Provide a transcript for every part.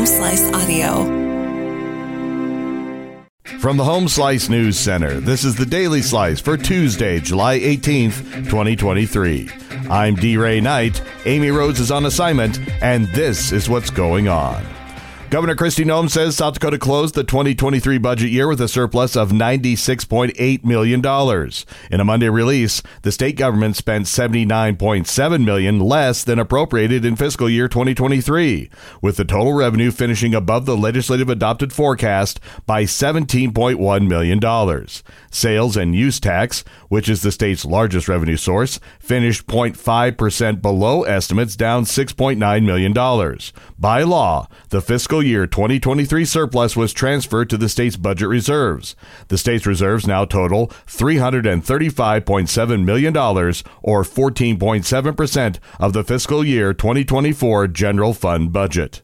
Home Slice Audio. From the Home Slice News Center, this is the Daily Slice for Tuesday, July 18th, 2023. I'm D. Ray Knight. Amy Rose is on assignment, and this is what's going on. Governor Kristi Noem says South Dakota closed the 2023 budget year with a surplus of $96.8 million. In a Monday release, the state government spent 79.7 million less than appropriated in fiscal year 2023, with the total revenue finishing above the legislative adopted forecast by $17.1 million. Sales and use tax, which is the state's largest revenue source, finished 0.5% below estimates, down $6.9 million. By law, the fiscal fiscal year 2023 surplus was transferred to the state's budget reserves. The state's reserves now total $335.7 million, or 14.7% of the fiscal year 2024 general fund budget.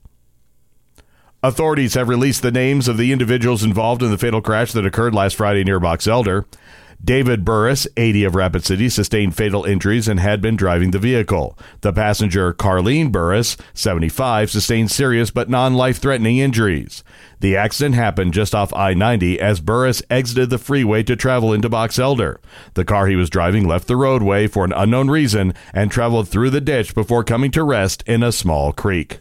Authorities have released the names of the individuals involved in the fatal crash that occurred last Friday near Box Elder. David Burris, 80 of Rapid City, sustained fatal injuries and had been driving the vehicle. The passenger, Carlene Burris, 75, sustained serious but non life threatening injuries. The accident happened just off I 90 as Burris exited the freeway to travel into Box Elder. The car he was driving left the roadway for an unknown reason and traveled through the ditch before coming to rest in a small creek.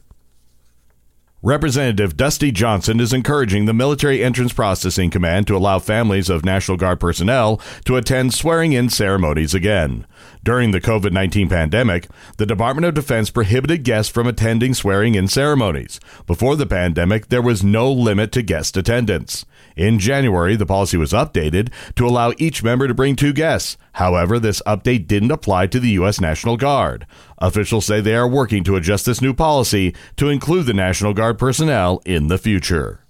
Representative Dusty Johnson is encouraging the Military Entrance Processing Command to allow families of National Guard personnel to attend swearing in ceremonies again. During the COVID 19 pandemic, the Department of Defense prohibited guests from attending swearing in ceremonies. Before the pandemic, there was no limit to guest attendance. In January, the policy was updated to allow each member to bring two guests. However, this update didn't apply to the U.S. National Guard. Officials say they are working to adjust this new policy to include the National Guard personnel in the future.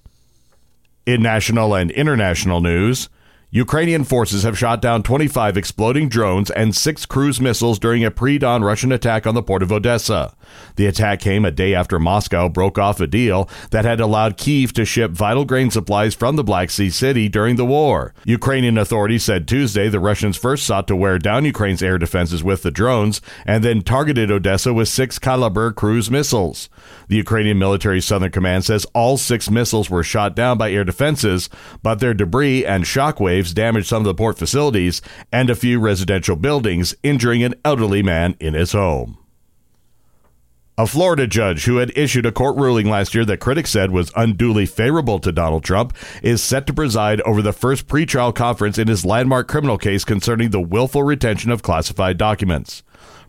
In national and international news, Ukrainian forces have shot down 25 exploding drones and six cruise missiles during a pre dawn Russian attack on the port of Odessa. The attack came a day after Moscow broke off a deal that had allowed Kiev to ship vital grain supplies from the Black Sea city during the war. Ukrainian authorities said Tuesday the Russians first sought to wear down Ukraine's air defenses with the drones and then targeted Odessa with six Kalibr cruise missiles. The Ukrainian military Southern Command says all six missiles were shot down by air defenses, but their debris and shock waves damaged some of the port facilities and a few residential buildings, injuring an elderly man in his home. A Florida judge who had issued a court ruling last year that critics said was unduly favorable to Donald Trump is set to preside over the first pretrial conference in his landmark criminal case concerning the willful retention of classified documents.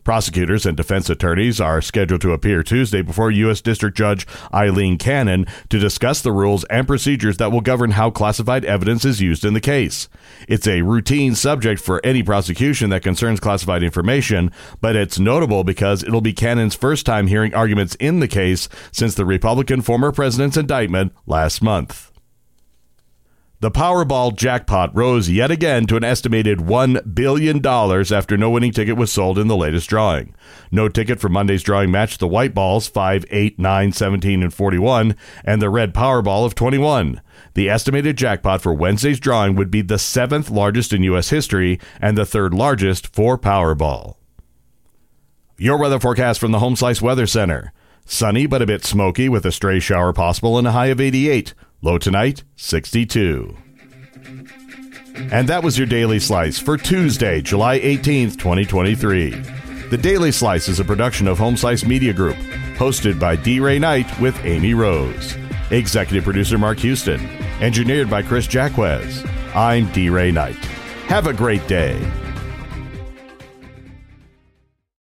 Prosecutors and defense attorneys are scheduled to appear Tuesday before U.S. District Judge Aileen Cannon to discuss the rules and procedures that will govern how classified evidence is used in the case. It's a routine subject for any prosecution that concerns classified information, but it's notable because it'll be Cannon's first time hearing arguments in the case since the Republican former president's indictment last month. The Powerball jackpot rose yet again to an estimated $1 billion after no winning ticket was sold in the latest drawing. No ticket for Monday's drawing matched the white balls 5, 8, 9, 17, and 41, and the red Powerball of 21. The estimated jackpot for Wednesday's drawing would be the seventh largest in U.S. history and the third largest for Powerball. Your weather forecast from the Home Slice Weather Center. Sunny but a bit smoky with a stray shower possible and a high of 88. Low tonight, 62. And that was your Daily Slice for Tuesday, July 18th, 2023. The Daily Slice is a production of Home Slice Media Group, hosted by D. Ray Knight with Amy Rose. Executive producer Mark Houston. Engineered by Chris Jacquez. I'm D. Ray Knight. Have a great day.